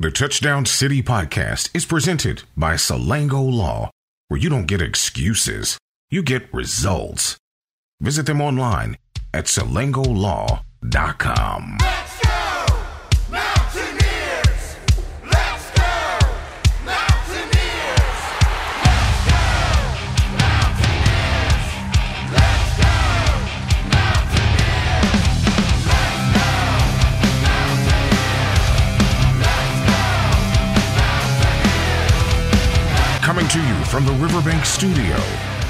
The Touchdown City podcast is presented by Salango Law, where you don't get excuses, you get results. Visit them online at salangolaw.com. to you from the Riverbank Studio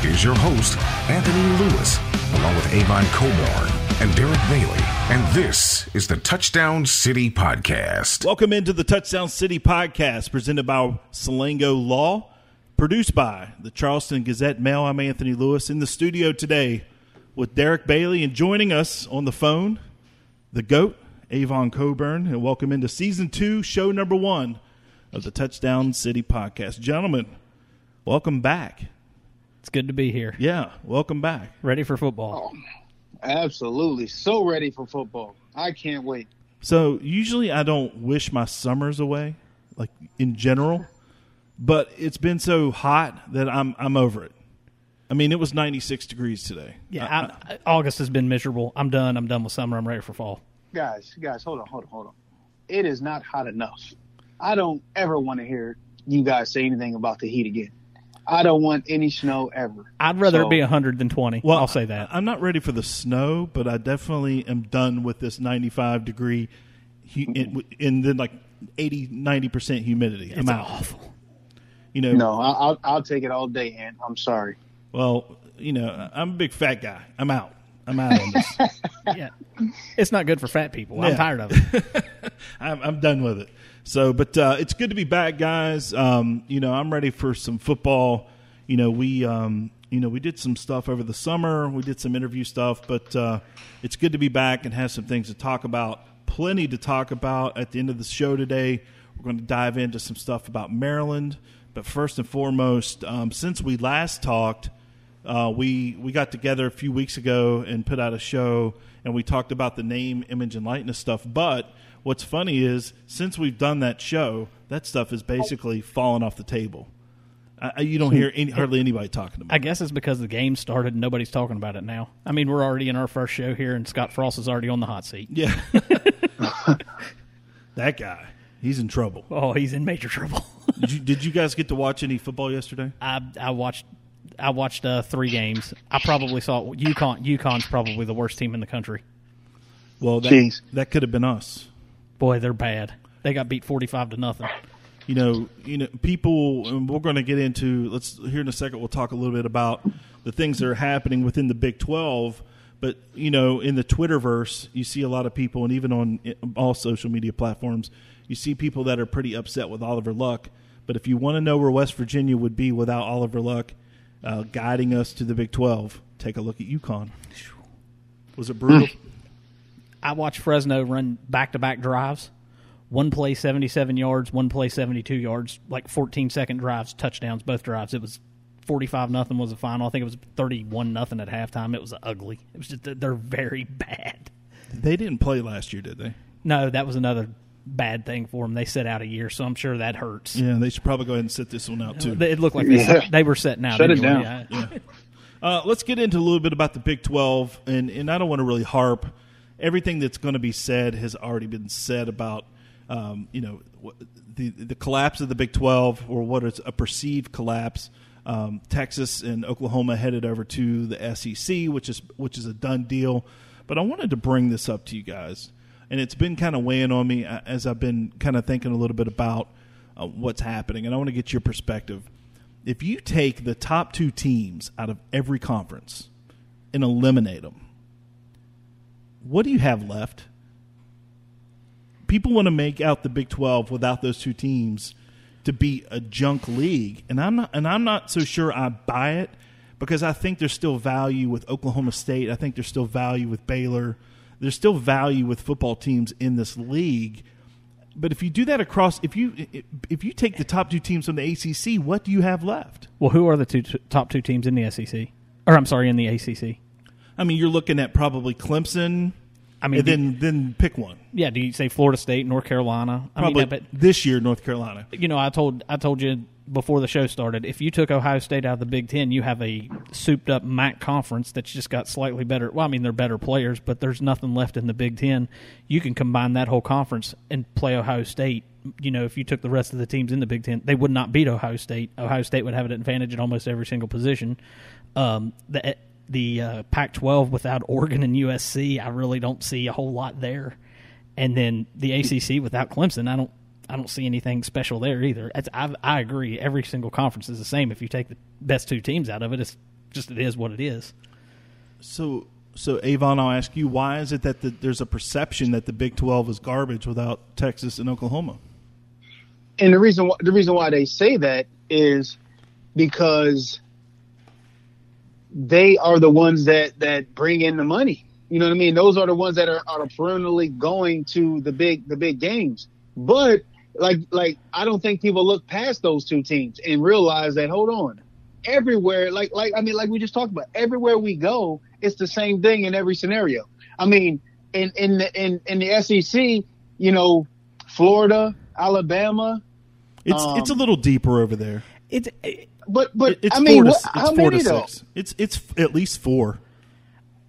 is your host, Anthony Lewis, along with Avon Cobourne and Derek Bailey. And this is the Touchdown City Podcast. Welcome into the Touchdown City podcast presented by Salango Law, produced by the Charleston Gazette Mail. I'm Anthony Lewis in the studio today with Derek Bailey and joining us on the phone, the GOAT, Avon Cobourne. And welcome into season two, show number one of the Touchdown City podcast. Gentlemen, welcome back. It's good to be here. Yeah, welcome back. Ready for football. Oh, absolutely. So ready for football. I can't wait. So usually I don't wish my summers away, like in general, but it's been so hot that I'm I'm over it. I mean, it was 96 degrees today. Yeah, I- I, I, August has been miserable. I'm done. I'm done with summer. I'm ready for fall. Guys, guys, hold on, hold on, hold on. It is not hot enough. I don't ever want to hear you guys say anything about the heat again. I don't want any snow ever. I'd rather So- it be 100 than 20. well, I'll say that. I, am not ready for the snow, but I definitely am done with this 95 degree, hu- in, in then like 80 90 percent humidity. I'm it's out. awful. You know, No, I- I'll, I'll take it all day, and I'm sorry. well, you know, I'm a big fat guy. I'm out. I'm out on this. Yeah, it's not good for fat people. I'm tired of it. I'm, I'm done with it. So, but uh, it's good to be back, guys. Um, you know, I'm ready for some football. You know, we um, you know we did some stuff over the summer. We did some interview stuff, but uh, it's good to be back and have some things to talk about. Plenty to talk about at the end of the show today. We're going to dive into some stuff about Maryland, but first and foremost, um, since we last talked, uh, we we got together a few weeks ago and put out a show, and we talked about the name, image, and likeness stuff. But what's funny is since we've done that show, that stuff is basically fallen off the table. I, I- you don't hear any, hardly anybody talking about. It. I guess it's because the game started and nobody's talking about it now. I mean, we're already in our first show here, and Scott Frost is already on the hot seat. Yeah, that guy, he's in trouble. Oh, he's in major trouble. Did you, did you guys get to watch any football yesterday? I I watched I watched uh, three games. I probably saw UConn. UConn's probably the worst team in the country. Well, that, Jeez. that could have been us. Boy, they're bad. They got beat forty-five to nothing. you know, you know, people. And we're going to get into. Let's here in a second. We'll talk a little bit about the things that are happening within the Big Twelve. But you know, in the Twitterverse, you see a lot of people, and even on all social media platforms, you see people that are pretty upset with Oliver Luck. But if you want to know where West Virginia would be without Oliver Luck uh, guiding us to the Big Twelve, take a look at UConn. Was it brutal? I watched Fresno run back-to-back drives. One play 77 yards, one play 72 yards, like 14 second drives, touchdowns, both drives. It was 45 nothing was the final. I think it was 31 nothing at halftime. It was ugly. It was just they're very bad. they didn't play last year, did they? No, that was another bad thing for them. They set out a year, so I'm sure that hurts. Yeah, they should probably go ahead and sit this one out too. It looked like they, Yeah. they were setting out. Shut it down. Yeah. Uh, let's get into a little bit about the Big 12, and, and I don't want to really harp. Everything that's going to be said has already been said about, um, you know, the the collapse of the Big 12 or what is a perceived collapse. Um, Texas and Oklahoma headed over to the SEC, which is which is a done deal. But I wanted to bring this up to you guys, and it's been kind of weighing on me uh, as I've been kind of thinking a little bit about uh, what's happening, and I want to get your perspective if you take the top two teams out of every conference and eliminate them, what do you have left? People want to make out the Big 12 without those two teams to be a junk league, and I'm not and I'm not so sure I buy it because I think there's still value with Oklahoma State. I think there's still value with Baylor. There's still value with football teams in this league. But if you do that across, if you if you take the top two teams from the ACC, what do you have left? Well, who are the two top two teams in the SEC? Or I'm sorry, in the ACC. I mean, you're looking at probably Clemson, I mean, and then then pick one. yeah. Do you say Florida State, North Carolina? I Probably mean, but this year, North Carolina. you know, I told I told you before the show started. If you took Ohio State out of the Big Ten, you have a souped up MAC conference that's just got slightly better. Well, I mean, they're better players, but there's nothing left in the Big Ten. You can combine that whole conference and play Ohio State. You know, if you took the rest of the teams in the Big Ten, they would not beat Ohio State. Ohio State would have an advantage in almost every single position. Um, the the uh, Pac-12 without Oregon and USC, I really don't see a whole lot there. And then the ACC without Clemson, I don't I don't see anything special there either. It's, I, I agree. Every single conference is the same. If you take the best two teams out of it, it's just it is what it is. So, so Avon, I'll ask you, why is it that the, there's a perception that the Big 12 is garbage without Texas and Oklahoma? and the reason wh- the reason why they say that is because they are the ones that that bring in the money. You know what I mean? Those are the ones that are, are perennially going to the big the big games. But like like I don't think people look past those two teams and realize that hold on. Everywhere like like I mean like we just talked about everywhere we go it's the same thing in every scenario. I mean in in the in, in the SEC, you know, Florida, Alabama, It's Um, it's a little deeper over there. It's it, but but it's I mean four to what, it's how four many to though? six. It's it's at least four.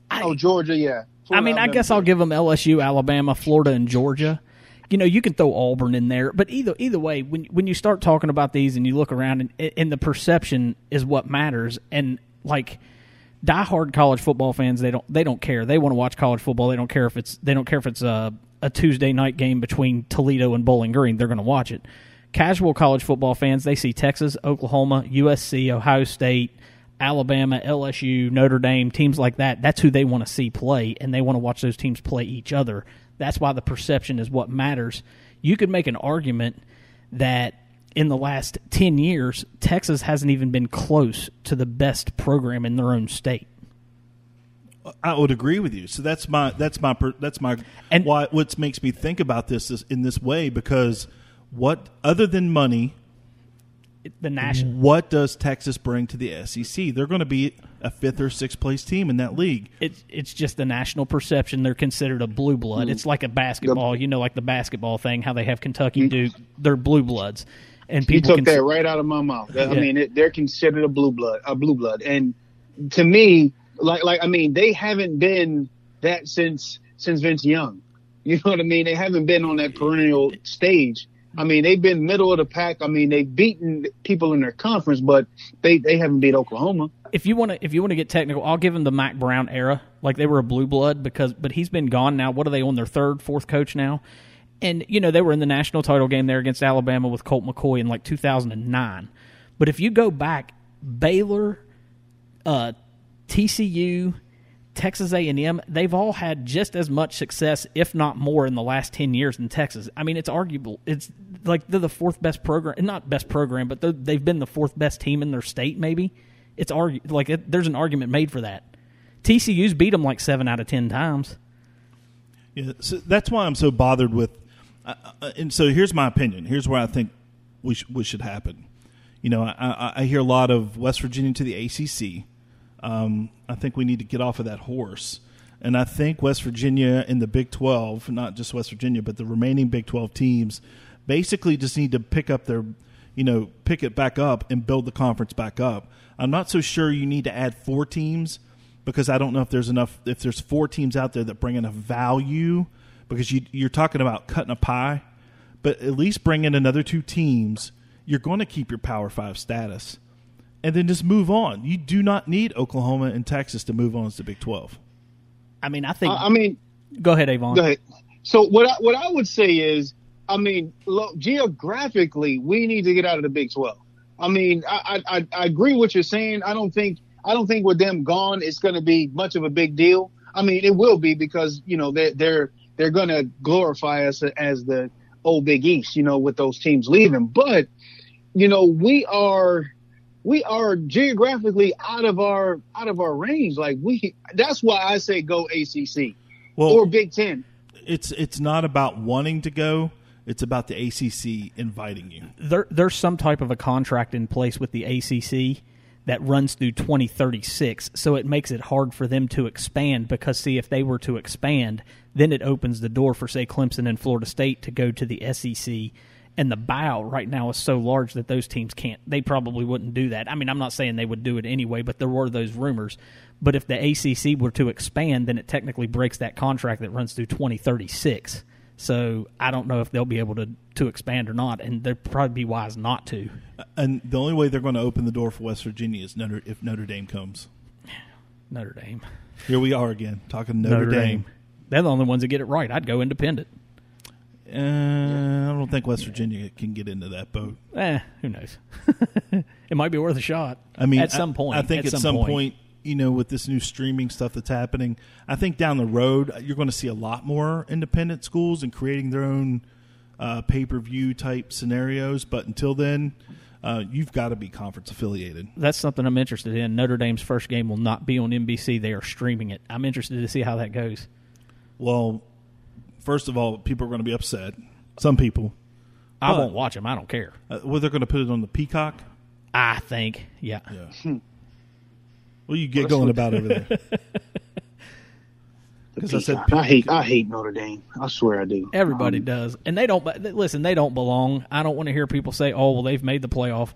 I, Oh, Georgia, yeah. I mean, I guess I'll give them LSU, Alabama, Florida, and Georgia. You know, you can throw Auburn in there, but either either way, when when you start talking about these and you look around, and, and the perception is what matters. And like diehard college football fans, they don't they don't care. They want to watch college football. They don't care if it's they don't care if it's a a Tuesday night game between Toledo and Bowling Green. They're going to watch it. Casual college football fans, they see Texas, Oklahoma, USC, Ohio State, Alabama, LSU, Notre Dame, teams like that. That's who they want to see play, and they want to watch those teams play each other. That's why the perception is what matters. You could make an argument that in the last 10 years, Texas hasn't even been close to the best program in their own state. I would agree with you. So that's my that's my that's my And- why what makes me think about this is in this way because what other than money, The national what does Texas bring to the SEC? They're going to be a fifth or sixth place team in that league. it's it's just the national perception. They're considered a blue blood. It's like a basketball, you know, like the basketball thing. How they have Kentucky, Duke, they're blue bloods, and You took can that right out of my mouth. That- I mean, it, they're considered a blue blood, a blue blood, and to me, like, like I mean, they haven't been that since since Vince Young. You know what I mean? They haven't been on that perennial stage. I mean, they've been middle of the pack. I mean, they've beaten people in their conference, but they they haven't beat Oklahoma. if you want to if you want to get technical, I'll give them the Mack Brown era. Like they were a blue blood because but he's been gone now. What are they on their third, fourth coach now? And you know, they were in the national title game there against Alabama with Colt McCoy in like 2009. But if you go back, Baylor, uh, TCU, Texas A&M, they've all had just as much success, if not more, in the last ten years in Texas. I mean, it's arguable. It's like they're the fourth best program, not best program, but they've been the fourth best team in their state. Maybe it's argu- like it, there's an argument made for that. TCU's beat them like seven out of ten times. Yeah, so that's why I'm so bothered with. Uh, uh, and so here's my opinion. Here's where I think we sh- should happen. You know, I, I, I hear a lot of West Virginia to the ACC. Um, I think we need to get off of that horse. And I think West Virginia in the Big 12, not just West Virginia, but the remaining Big 12 teams, basically just need to pick up their, you know, pick it back up and build the conference back up. I'm not so sure you need to add four teams because I don't know if there's enough, if there's four teams out there that bring enough value because you, you're talking about cutting a pie, but at least bring in another two teams. You're going to keep your Power Five status and then just move on. You do not need Oklahoma and Texas to move on to the Big 12. I mean, I think. I, I mean, go ahead, Avon. Go ahead. So what I, what I would say is, I mean, look, geographically, we need to get out of the Big Twelve. I mean, I, I, I agree what you're saying. I don't think I don't think with them gone, it's going to be much of a big deal. I mean, it will be because you know they're they're they're going to glorify us as the old Big East, you know, with those teams leaving. But you know, we are we are geographically out of our out of our range. Like we, that's why I say go ACC Well, or Big Ten. it's it's not about wanting to go. It's about the ACC inviting you. there, there's some type of a contract in place with the ACC that runs through 2036. So it makes it hard for them to expand because, see, if they were to expand, then it opens the door for, say, Clemson and Florida State to go to the SEC. And the buyout right now is so large that those teams can't, they probably wouldn't do that. I mean, I'm not saying they would do it anyway, but there were those rumors. But if the ACC were to expand, then it technically breaks that contract that runs through 2036. So I don't know if they'll be able to, to expand or not, and they'd probably be wise not to. And the only way they're going to open the door for West Virginia is Notre, if Notre Dame comes. Notre Dame. Here we are again talking Notre, Dame. They're the only ones that get it right. I'd go independent. Uh, I don't think West Virginia can get into that boat. Eh, who knows? it might be worth a shot. I mean, at some I- point. I, think at, some, point. you know, with this new streaming stuff that's happening, I think down the road you're going to see a lot more independent schools and creating their own uh, pay per view type scenarios. But until then, uh, you've got to be conference affiliated. that's something I'm interested in. Notre Dame's first game will not be on NBC. They are streaming it. I'm interested to see how that goes. Well, first of all, people are going to be upset. Some people. I But- won't watch them. I don't care. Uh, well, they're going to put it on the Peacock. I think, yeah. Yeah. What are you giggling about over there? Because I said Peacock. I hate I hate Notre Dame. I swear I do. Everybody Um, does, and they don't. but Listen, they don't belong. I don't want to hear people say, "Oh, well, they've made the playoff."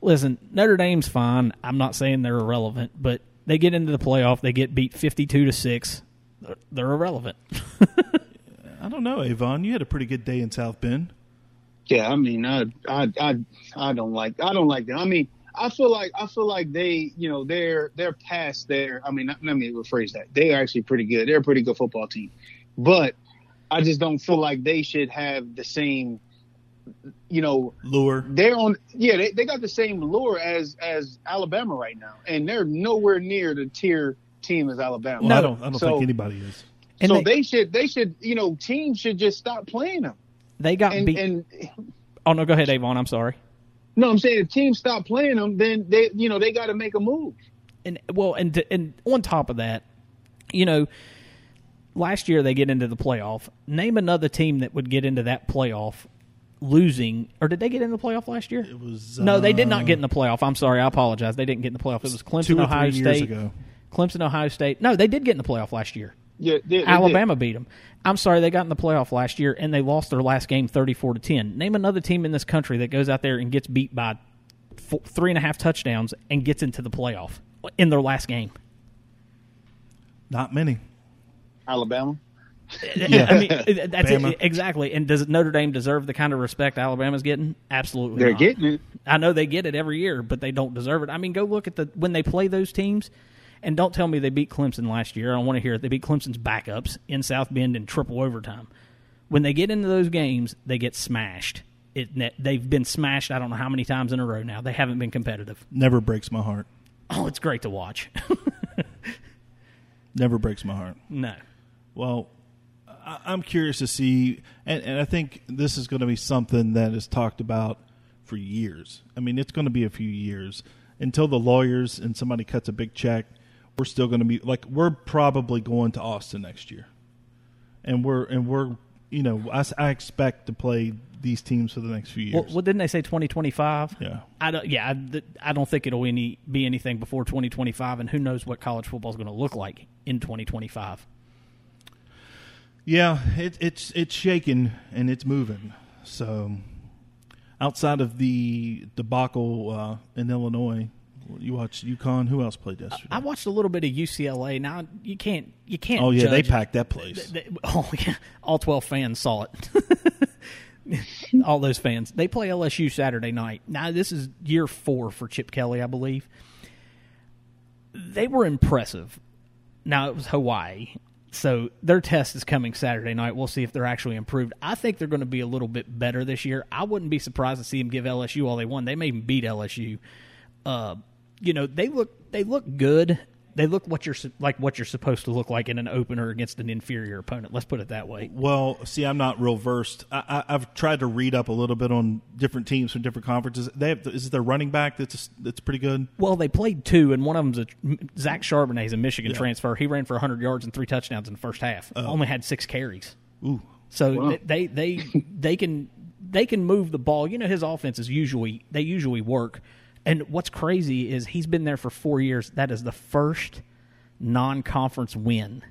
Listen, Notre Dame's fine. I'm not saying they're irrelevant, but they get into the playoff, they get beat 52 to six. They're, they're irrelevant. I don't know, Avon. You had a pretty good day in South Bend. Yeah, I mean, I, I, I, I don't like, I don't like them. I mean, I feel like, I feel like they, you know, they're, they're past their. I mean, let me rephrase that. They are actually pretty good. They're a pretty good football team, but I just don't feel like they should have the same, you know, Lure. they're on. Yeah, they, they got the same lure as as Alabama right now, and they're nowhere near the tier team as Alabama. Well, No. I don't. I don't So- think anybody is. And so they- they, should, they should, you know, teams should just stop playing them. They got And beat. and oh no, go ahead, Avon. I'm sorry. no, I'm saying if teams stop playing them, then they, you know, they got to make a move. and well, and and on top of that, you know, last year they get into the playoff. Name another team that would get into that playoff losing, or did they get into the playoff last year? It was. no, they did not uh, get in the playoff. I'm sorry, I apologize. They didn't get in the playoff. It was Clemson, two or Ohio three years State. ago. Clemson, Ohio State. No, they did get in the playoff last year. Yeah, they, they Alabama beat them. I'm sorry, they got in the playoff last year and they lost their last game 34 to 10. Name another team in this country that goes out there and gets beat by four, three and a half touchdowns and gets into the playoff in their last game. Not many. Alabama. Yeah. I mean, that's it, exactly. And does Notre Dame deserve the kind of respect Alabama's getting? Absolutely, They're not. getting it. I know they get it every year, but they don't deserve it. I mean, go look at the when they play those teams, and don't tell me they beat Clemson last year. I don't want to hear it. They beat Clemson's backups in South Bend in triple overtime. When they get into those games, they get smashed. It, they've been smashed. I don't know how many times in a row now. They haven't been competitive. Never breaks my heart. Oh, it's great to watch. Never breaks my heart. no, Well, I, I'm curious to see, and, and I think this is going to be something that is talked about for years. I mean, it's going to be a few years until the lawyers and somebody cuts a big check. We're still going to be like we're probably going to Austin next year, and we're and we're you know I, I expect to play these teams for the next few years. well, well, didn't they say twenty twenty five? yeah, I don't. Yeah, I, th- I don't think it'll any be anything before 2025, and who knows what college football is going to look like in 2025. Yeah, it, it's it's shaking and it's moving. So, outside of the debacle uh, in Illinois, you watched UConn. Who else played yesterday? I watched a little bit of UCLA. Now you can't you can't. oh yeah, they packed that place. they- oh yeah, all 12 fans saw it. all those fans. They play LSU Saturday night. Now this is year four for Chip Kelly, I believe. They were impressive. Now it was Hawaii. So their test is coming Saturday night. We'll see if they're actually improved. I think they're going to be a little bit better this year. I wouldn't be surprised to see them give LSU all they won. They may even beat LSU. Uh, you know, they look they look good. They look what you're like what you're supposed to look like in an opener against an inferior opponent. Let's put it that way. Well, see, I'm not real versed. I, I, I've tried to read up a little bit on different teams from different conferences. They have is it their running back that's that's pretty good. Well, they played two, and one of them's a Zach Charbonnet is a Michigan transfer. He ran for 100 yards and three touchdowns in the first half. Oh. Only had six carries. Ooh, So th- they they they can they can move the ball. You know his offenses usually they usually work And what's crazy is he's been there for four years. That is the first non-conference win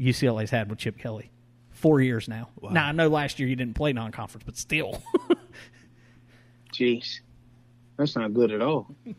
UCLA's had with Chip Kelly. Four years now. Now I know last year you didn't play non-conference, but still. Jeez, that's not good at all.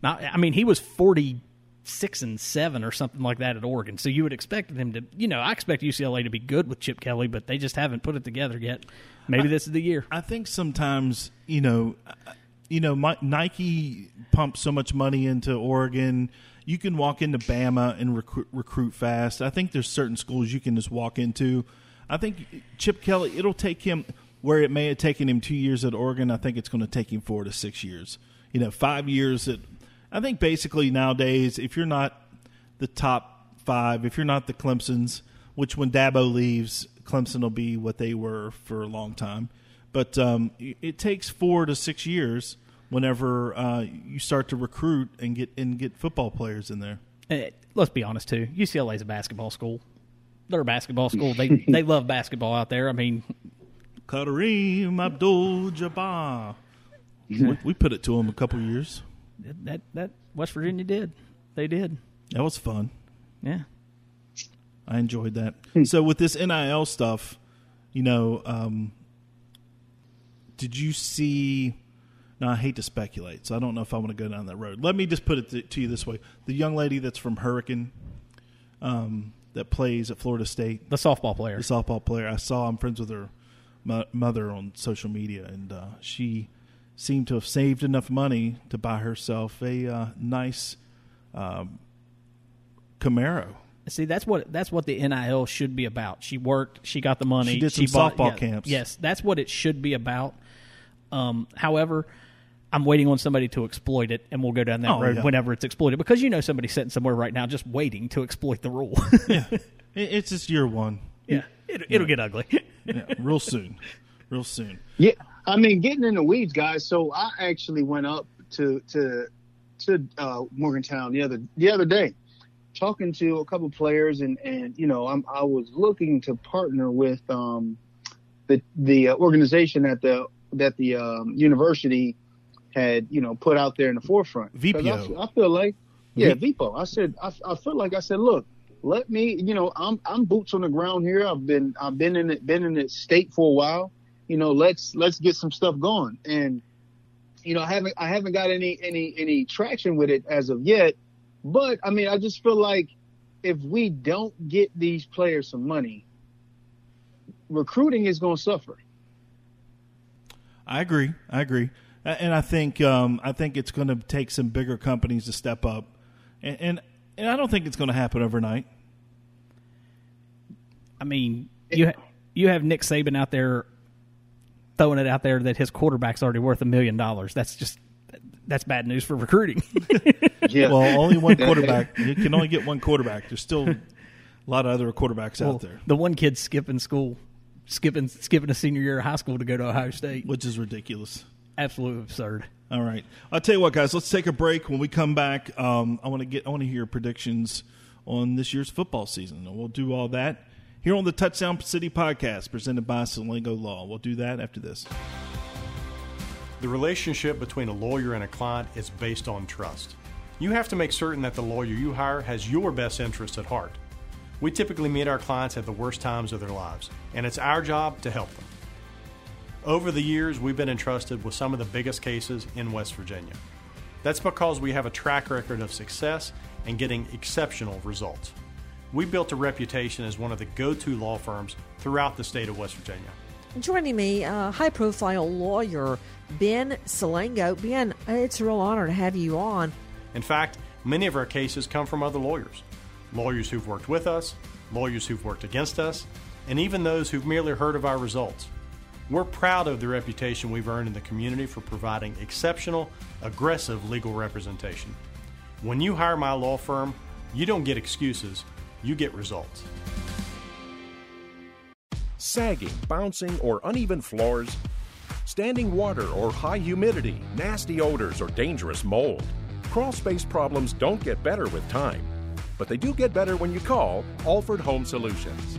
Not, I mean, he was forty six and seven or something like that at Oregon. So you would expect him to, you know, I expect UCLA to be good with Chip Kelly, but they just haven't put it together yet. Maybe this is the year. I think sometimes you know, uh, you know, Mi- Nike pumps so much money into Oregon. You can walk into Bama and recruit, recruit fast. I think there's certain schools you can just walk into. I think Chip Kelly. It'll take him where it may have taken him two years at Oregon. I think it's going to take him four to six years. You know, five years at. I think basically nowadays, if you're not the top five, if you're not the Clemson's, which when Dabo leaves, Clemson will be what they were for a long time. But um, it takes four to six years whenever uh, you start to recruit and get and get football players in there. Eh, let's be honest too. UCLA is a basketball school. They're a basketball school. They they love basketball out there. I mean, Kareem Abdul-Jabbar. we, we put it to him a couple years. that that West Virginia did. They did. That was fun. Yeah. I enjoyed that. So with this NIL stuff, you know, um, did you see? Now I hate to speculate, so I don't know if I want to go down that road. Let me just put it to, to you this way: the young lady that's from Hurricane, um, that plays at Florida State, The softball player. the softball player. I saw. I'm friends with her mo- mother on social media, and uh, she seemed to have saved enough money to buy herself a uh, nice um, Camaro. See, that's what that's what the NIL should be about. She worked, she got the money. She did some bought- softball yeah, camps. Yes, that's what it should be about. Um, however, I'm waiting on somebody to exploit it, and we'll go down that Oh, road yeah. whenever it's exploited. Because you know somebody's sitting somewhere right now just waiting to exploit the rule. Yeah, it's just year one. yeah, it, it'll get ugly. Yeah, real soon, real soon. Yeah, I mean, getting in the weeds, guys. So I actually went up to to to uh, Morgantown the other the other day, talking to a couple players, and and you know, I'm I was looking to partner with um the the uh, organization that the that the um, university had you know put out there in the forefront. VPO. I, I feel like yeah, V- VPO. I said I, I feel like I said, look, let me, you know, I'm I'm boots on the ground here. I've been I've been in it been in the state for a while. You know, let's let's get some stuff going. And you know, I haven't I haven't got any any any traction with it as of yet. But I mean, I just feel like if we don't get these players some money, recruiting is going to suffer. I agree. I agree, and I think um, I think it's going to take some bigger companies to step up, and and, and I don't think it's going to happen overnight. I mean, you ha- you have Nick Saban out there throwing it out there that his quarterback's already worth a million dollars. That's just that's bad news for recruiting. Yeah. Well, only one quarterback. You can only get one quarterback. There's still a lot of other quarterbacks Well, out there, The one kid skipping school, skipping skipping a senior year of high school to go to Ohio State. which is ridiculous. Absolutely absurd. All right, I'll tell you what, guys. Let's take a break. When we come back, um, I want to get I want to hear your predictions on this year's football season, and we'll do all that here on the Touchdown City podcast presented by Salango Law. We'll do that after this. The relationship between a lawyer and a client is based on trust. You have to make certain that the lawyer you hire has your best interests at heart. We typically meet our clients at the worst times of their lives, and it's our job to help them. Over the years, we've been entrusted with some of the biggest cases in West Virginia. That's because we have a track record of success and getting exceptional results. We built a reputation as one of the go to law firms throughout the state of West Virginia. Joining me, uh, high profile lawyer Ben Salango. Ben, it's a real honor to have you on. In fact, many of our cases come from other lawyers lawyers who've worked with us, lawyers who've worked against us, and even those who've merely heard of our results. We're proud of the reputation we've earned in the community for providing exceptional, aggressive legal representation. When you hire my law firm, you don't get excuses, you get results. sagging, bouncing, or uneven floors, standing water or high humidity, nasty odors, or dangerous mold. Crawl space problems don't get better with time, but they do get better when you call Alford Home Solutions.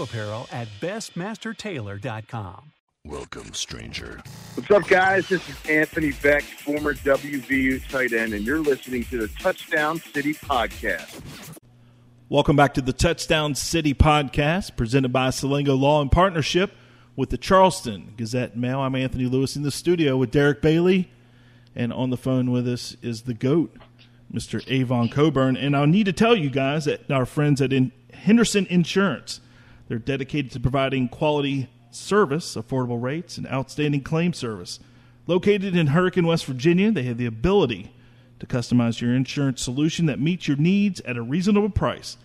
apparel at bestmastertailor.com. Welcome, stranger. What's up, guys? This is Anthony Becht, former WVU tight end, and you're listening to the Touchdown City Podcast. Welcome back to the Touchdown City podcast, presented by Salango Law in partnership with the Charleston Gazette Mail. I'm Anthony Lewis in the studio with Derek Bailey, and on the phone with us is the GOAT, Mr. Avon Cobourne. And I need to tell you guys that our friends at Henderson Insurance, they're dedicated to providing quality service, affordable rates, and outstanding claim service. Located in Hurricane, West Virginia, they have the ability to customize your insurance solution that meets your needs at a reasonable price.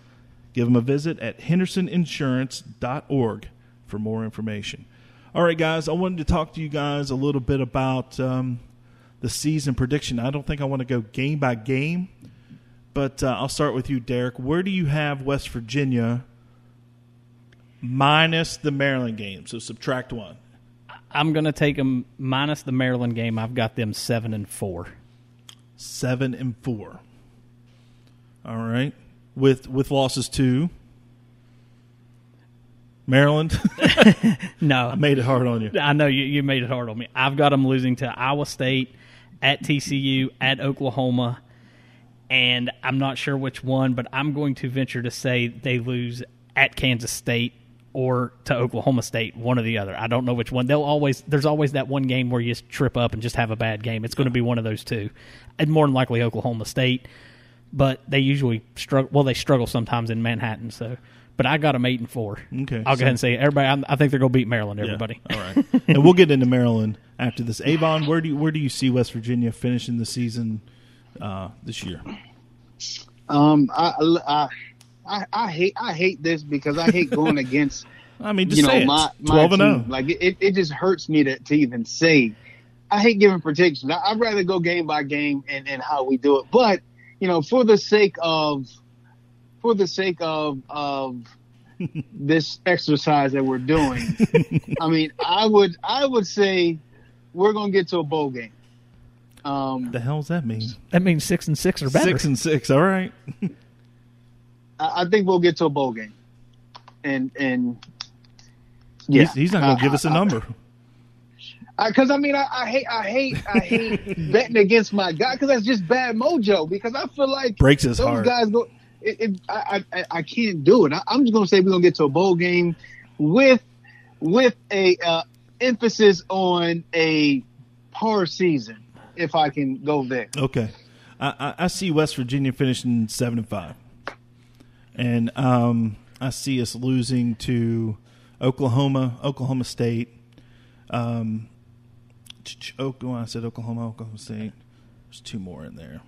Give them a visit at hendersoninsurance.org for more information. All right, guys, I wanted to talk to you guys a little bit about um, the season prediction. I don't think I want to go game by game, but uh, I'll start with you, Derek. Where do you have West Virginia minus the Maryland game? So subtract one. I'm going to take them minus the Maryland game. I've got them seven and four. Seven and four. All right, with with losses to Maryland. No, I made it hard on you. I know you, you made it hard on me. I've got them losing to Iowa State, at TCU, at Oklahoma, and I'm not sure which one, but I'm going to venture to say they lose at Kansas State or to Oklahoma State, one or the other. I don't know which one. They'll always there's always that one game where you just trip up and just have a bad game. It's going to be one of those two, and more than likely Oklahoma State. But they usually struggle. Well, they struggle sometimes in Manhattan. So, but I got them eight and four. Okay, I'll go ahead and say everybody. I'm- I think they're going to beat Maryland. Yeah, Everybody. All right, and we'll get into Maryland after this. Avon, where do you where do you see West Virginia finishing the season uh, this year? Um, I, I, I, I hate I hate this because I hate going against. I mean, just you know it. my, my 12 and team. 0. Like it, it just hurts me to, to even say. I hate giving predictions. I, I'd rather go game by game and, and how we do it. But you know, for the sake of for the sake of of this exercise that we're doing, I mean, I would I would say we're gonna get to a bowl game. Um, the hell does that mean? That means six and six or better. Six and six. All right. I, I think we'll get to a bowl game, and and yeah, He's, he's not going to give us a I- I- number. Uh, because I, mean, I, I hate, I hate, I hate betting against my guy because that's just bad mojo. Because I feel like Breaks his those heart. guys go. It, it, I, I, I can't do it. I, I'm just gonna say we're gonna get to a bowl game with with a uh, emphasis on a par season, if I can go there. Okay, I, I, I see West Virginia finishing seven and five, and um, I see us losing to Oklahoma, Oklahoma State. Um, ch- ch- oh, I said Oklahoma, Oklahoma State. There's two more in there.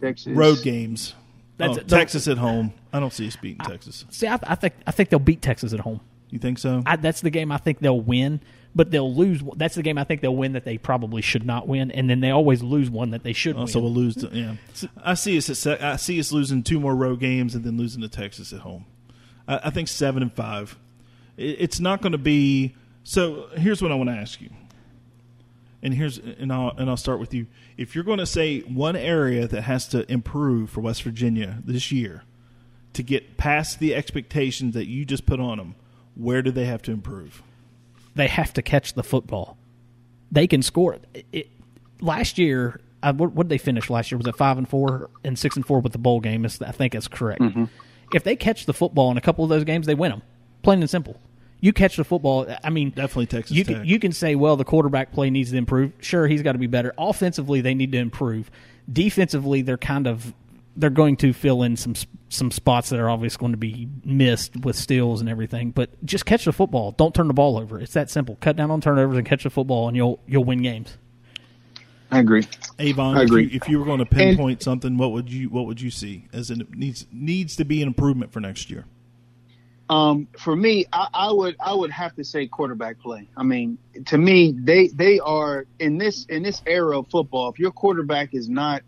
Texas Road games. That's Oh, it. Texas at home. I don't see us beating Texas. See, I, I think I think they'll beat Texas at home. You think so? I, that's the game I think they'll win, but they'll lose. That's the game I think they'll win that they probably should not win, and then they always lose one that they should Oh, win. so we'll lose. To, yeah, I see us. I see us losing two more road games and then losing to Texas at home. I, I think seven and five. It, it's not going to be. So here's what I want to ask you, and here's and I'll and I'll start with you. If you're going to say one area that has to improve for West Virginia this year to get past the expectations that you just put on them, where do they have to improve? They have to catch the football. They can score. It, it, last year, uh, what, what did they finish last year? Was it five and four and six and four with the bowl game? Is- I think that's correct. If they catch the football in a couple of those games, they win them. Plain and simple. You catch the football. I mean, Definitely Texas you Tech. can, you can say, well, the quarterback play needs to improve. Sure, he's got to be better. Offensively, they need to improve. Defensively, they're kind of they're going to fill in some some spots that are obviously going to be missed with Stills and everything. But just catch the football. Don't turn the ball over. It's that simple. Cut down on turnovers and catch the football, and you'll you'll win games. I agree. Avon, I if agree. you, if you were going to pinpoint something, what would you what would you see as it needs needs to be an improvement for next year? Um, for me, I, I would I would have to say quarterback play. I mean, to me, they they are in this in this era of football. If your quarterback is not,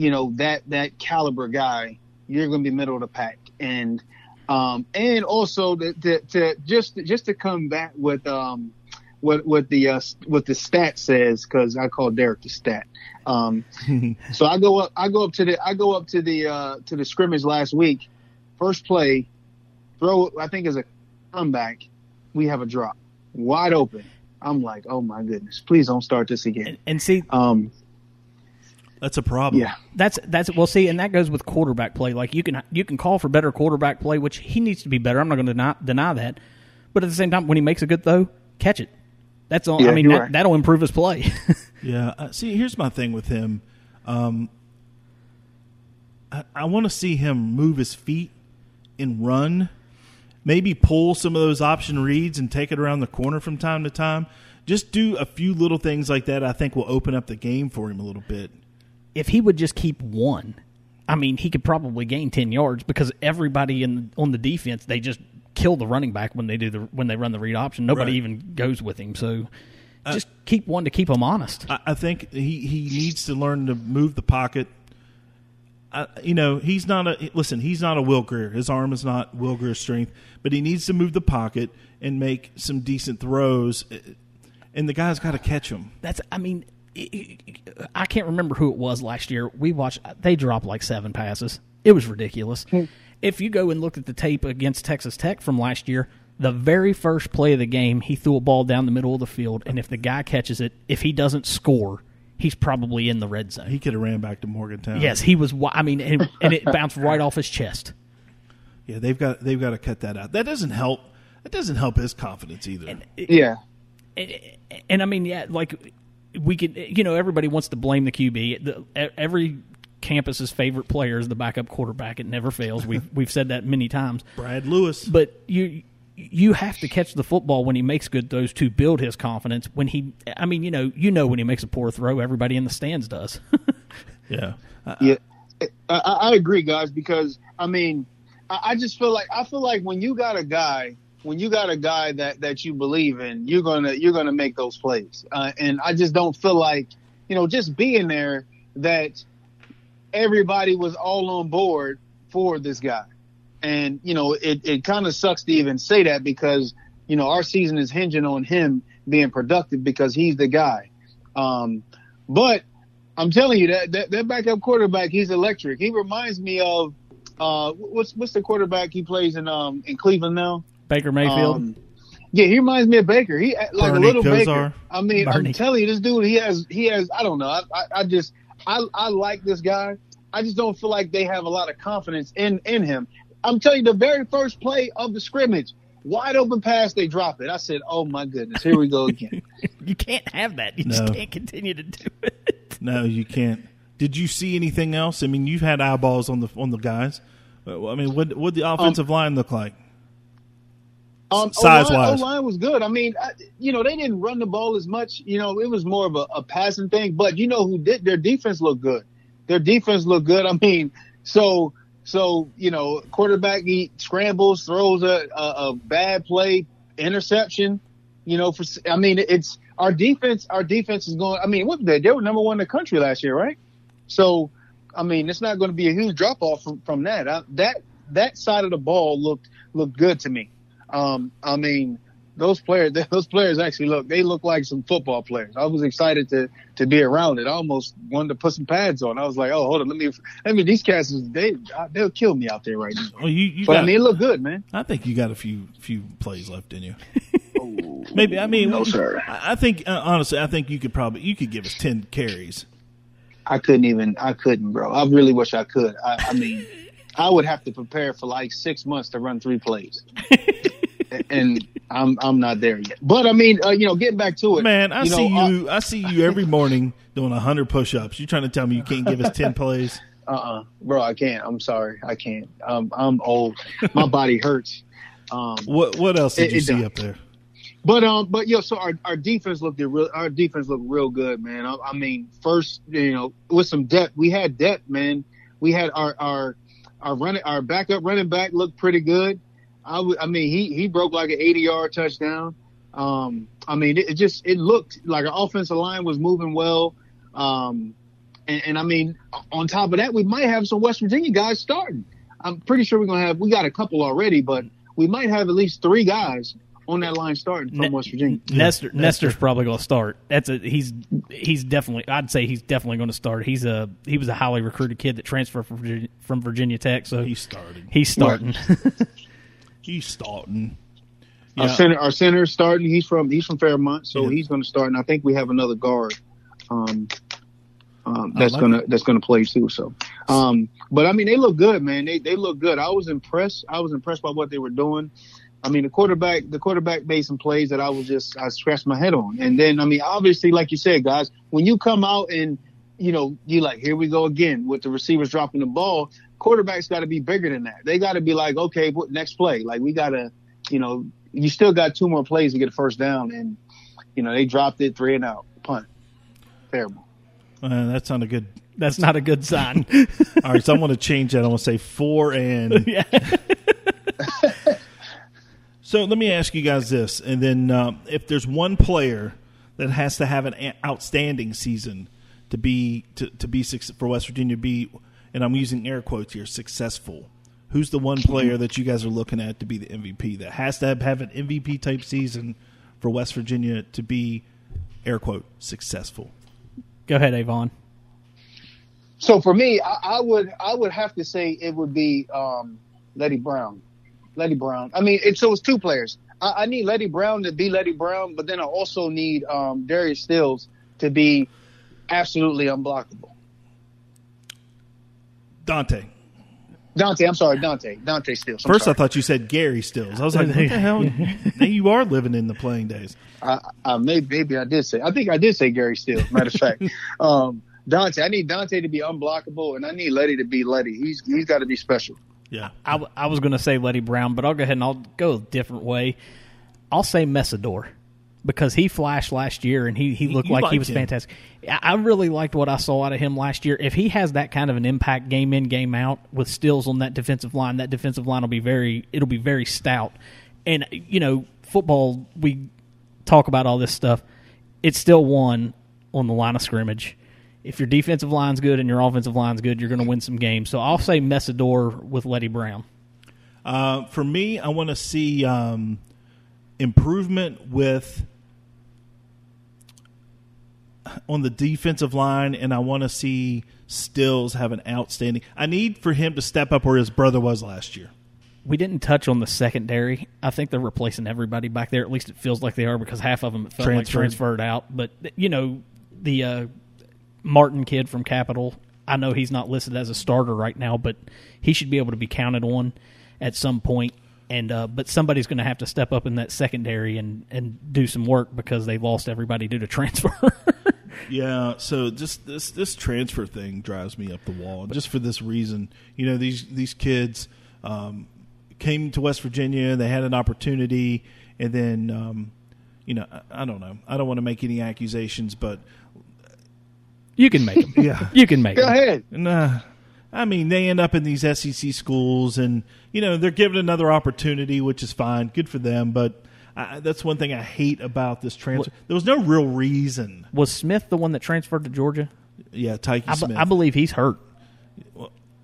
you know, that that caliber guy, you're going to be middle of the pack. And um, and also to, to, to just just to come back with um, what what the uh, what the stat says because I call Derek the stat. Um, so I go up I go up to the I go up to the uh, to the scrimmage last week. First play, throw I think is a comeback. We have a drop wide open. I'm like, oh my goodness, please don't start this again. And see, Um, That's a problem. yeah, That's that's well, see, and that goes with quarterback play. Like you can you can call for better quarterback play, which he needs to be better. I'm not going to deny, deny that, but at the same time, when he makes a good throw, catch it. That's all. Yeah, I mean, that, right. that'll improve his play. Yeah. Uh, see, here's my thing with him. Um, I, I want to see him move his feet and run. Maybe pull some of those option reads and take it around the corner from time to time. Just do a few little things like that. I think will open up the game for him a little bit. If he would just keep one, I mean, he could probably gain ten yards because everybody in on the defense they just kill the running back when they do the when they run the read option. Nobody Right. even goes with him. So uh, just keep one to keep him honest. I, I think he, he needs to learn to move the pocket. I, you know, he's not a listen. He's not a Will Grier. His arm is not Will Grier's strength, but he needs to move the pocket and make some decent throws. And the guy's got to catch him. That's I mean. I- i- I can't remember who it was last year. We watched; they dropped like seven passes. It was ridiculous. Hmm. if you go and look at the tape against Texas Tech from last year, the very first play of the game, he threw a ball down the middle of the field, and if the guy catches it, if he doesn't score, he's probably in the red zone. He could have ran back to Morgantown. Yes, he was. I mean, and, and it bounced right off his chest. yeah. They've got they've got to cut that out. That doesn't help. That doesn't help his confidence either. yeah. And, and I mean, yeah, like we could, you know, everybody wants to blame the QB. The, every campus's favorite player is the backup quarterback. It never fails. We've we've said that many times. Brad Lewis. But you you have to catch the football when he makes good throws to build his confidence. When he, I mean, you know, you know when he makes a poor throw, everybody in the stands does. yeah. I- Yeah, I, I I agree, guys, because I mean, I, I just feel like I feel like when you got a guy, when you got a guy that that you believe in, you're gonna you're gonna make those plays, uh, and I just don't feel like you know just being there that everybody was all on board for this guy, and you know it it kind of sucks to even say that because you know our season is hinging on him being productive because he's the guy, um, but. I'm telling you that, that that backup quarterback, he's electric. He reminds me of uh what's what's the quarterback he plays in um in Cleveland now? Baker Mayfield. Um, yeah, he reminds me of Baker. He like Bernie a little Kosar? Baker. I mean, Bernie. I'm telling you, this dude, he has he has. I don't know. I, I, I just I I like this guy. I just don't feel like they have a lot of confidence in in him. I'm telling you, the very first play of the scrimmage, wide open pass, they drop it. I said, "Oh my goodness, here we go again." you can't have that. You No. just can't continue to do it. No, you can't. Did you see anything else? I mean, you've had eyeballs on the on the guys. Uh, I mean, what what the offensive line look like? Um, Size-wise. O line was good. I mean, I, you know, they didn't run the ball as much. You know, it was more of a, a passing thing. But you know who did? Their defense looked good. Their defense looked good. I mean, so so you know, quarterback he scrambles, throws a, a, a bad play, interception. You know, for I mean, it's our defense. Our defense is going. I mean, what they they were number one in the country last year, right? So, I mean, it's not going to be a huge drop off from from that. I, that that side of the ball looked looked good to me. Um, I mean, those players, those players actually look, they look like some football players. I was excited to, to be around it. I almost wanted to put some pads on. I was like, oh, hold on. Let me, I mean, these cats, they, they'll kill me out there right now. Well, you, you But got, I mean, it looked good, man. I think you got a few few plays left in you. Maybe I mean, No, sir. I I think uh, honestly, I think you could probably you could give us ten carries. I couldn't even, I couldn't, bro. I really wish I could. I, I mean, I would have to prepare for like six months to run three plays. and I'm, I'm not there yet. But I mean, uh, you know, getting back to it. Man, I you know, see uh, you. I see you every morning doing hundred push-ups. You trying to tell me you can't give us ten plays? uh-uh, bro, I can't. I'm sorry. I can't. Um, I'm old. My body hurts. Um, What What else did It- you it see don't. up there? But um, but yo, so our, our defense looked real. Our defense looked real good, man. I, I mean, first, you know, with some depth, we had depth, man. We had our our our running our backup running back looked pretty good. I would. I mean, he he broke like an 80 yard touchdown. Um, I mean, it, it just it looked like our offensive line was moving well. Um, and, and I mean, on top of that, we might have some West Virginia guys starting. I'm pretty sure we're gonna have. We got a couple already, but we might have at least three guys on that line starting from Ne- West Virginia. Nester, Nester's probably going to start. That's a he's he's definitely. I'd say he's definitely going to start. He's a he was a highly recruited kid that transferred from Virginia, from Virginia Tech, so He's starting. he's starting. He's starting. Our center, our center is starting. He's from he's from Fairmont, so Yeah. he's going to start. And I think we have another guard um, um, that's like gonna it. that's gonna play too. So, um, but I mean, they look good, man. They they look good. I was impressed. I was impressed by what they were doing. I mean, the quarterback the quarterback made some plays that I was just I scratched my head on. And then I mean, obviously, like you said, guys, when you come out and you know you like here we go again with the receivers dropping the ball. Quarterbacks got to be bigger than that. They got to be like, okay, what next play? Like we got to, you know, you still got two more plays to get a first down, and you know they dropped it three and out punt. Terrible. Uh, that sounded good. That's not a good sign. All right, so I want to change that. I want to say four and. yeah. So let me ask you guys this, and then um, if there's one player that has to have an outstanding season to be to, to be for West Virginia to be, and I'm using air quotes here, successful. Who's the one player that you guys are looking at to be the MVP that has to have, have an MVP type season for West Virginia to be air quote successful? Go ahead, Avon. So for me, I, I would I would have to say it would be um, Leddie Brown. Leddie Brown. I mean, it, so it's two players. I, I need Leddie Brown to be Leddie Brown, but then I also need um, Darius Stills to be absolutely unblockable. Dante. Dante, I'm sorry, Dante. Dante Stills. I'm First, sorry. I thought you said Gary Stills. I was like, what the hell? now you are living in the playing days. I, I maybe, maybe I did say. I think I did say Gary Steele. Matter of fact, um, Dante. I need Dante to be unblockable, and I need Leddie to be Leddie. He's he's got to be special. Yeah. I was going to say Leddie Brown, but I'll go ahead and I'll go a different way. I'll say Mesidor because he flashed last year and he, he looked you like he was him. fantastic. I really liked what I saw out of him last year. If he has that kind of an impact game in game out with Stills on that defensive line, that defensive line will be very it'll be very stout. And you know, football we talk about all this stuff. It's still one on the line of scrimmage. If your defensive line's good and your offensive line's good, you're going to win some games. So I'll say Mesidor with Leddie Brown. Uh, for me, I want to see um, improvement with on the defensive line, and I want to see Stills have an outstanding. I need for him to step up where his brother was last year. We didn't touch on the secondary. I think they're replacing everybody back there. At least it feels like they are because half of them felt like Transferred. transferred out. But you know, the uh, Martin kid from Capital. I know he's not listed as a starter right now, but he should be able to be counted on at some point. And uh, but somebody's going to have to step up in that secondary and and do some work because they lost everybody due to transfer. Yeah, so just this this transfer thing drives me up the wall. Just for this reason, you know these these kids um, came to West Virginia, they had an opportunity, and then um, you know I, I don't know. I don't want to make any accusations, but you can make them. Yeah. you can make Go them. ahead. Nah. I mean, they end up in these SEC schools, and you know they're given another opportunity, which is fine, good for them. But I, that's one thing I hate about this transfer. There was no real reason. Was Smith the one that transferred to Georgia? Yeah, Tyke I, Smith. I believe he's hurt.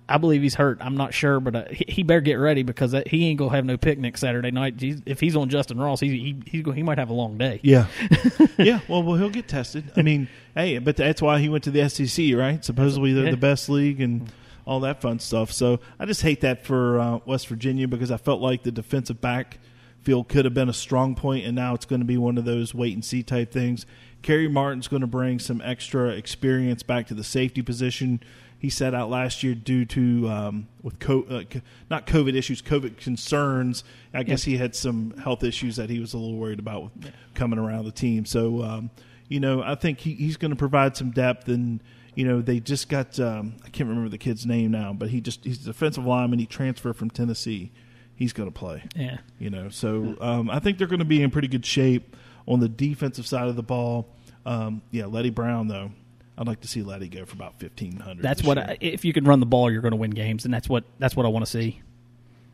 I believe he's hurt. I'm not sure, but uh, he, he better get ready because that, he ain't gonna have no picnic Saturday night. He's, if he's on Justin Ross, he he he might have a long day. Yeah, yeah. Well, well, he'll get tested. I mean, hey, but that's why he went to the SEC, right? Supposedly they're Yeah. the best league and all that fun stuff. So I just hate that for uh, West Virginia because I felt like the defensive backfield could have been a strong point, and now it's going to be one of those wait and see type things. Kerry Martin's going to bring some extra experience back to the safety position. He sat out last year due to um, with co- uh, not COVID issues, COVID concerns. I guess he had some health issues that he was a little worried about with coming around the team. So um, you know, I think he, he's going to provide some depth. And you know, they just got um, I can't remember the kid's name now, but he just he's a defensive lineman. He transferred from Tennessee. He's going to play. Yeah. You know, so um, I think they're going to be in pretty good shape on the defensive side of the ball. Um, yeah, Leddie Brown though. I'd like to see Leddie go for about fifteen hundred. That's what I, if you can run the ball, you're going to win games, and that's what that's what I want to see.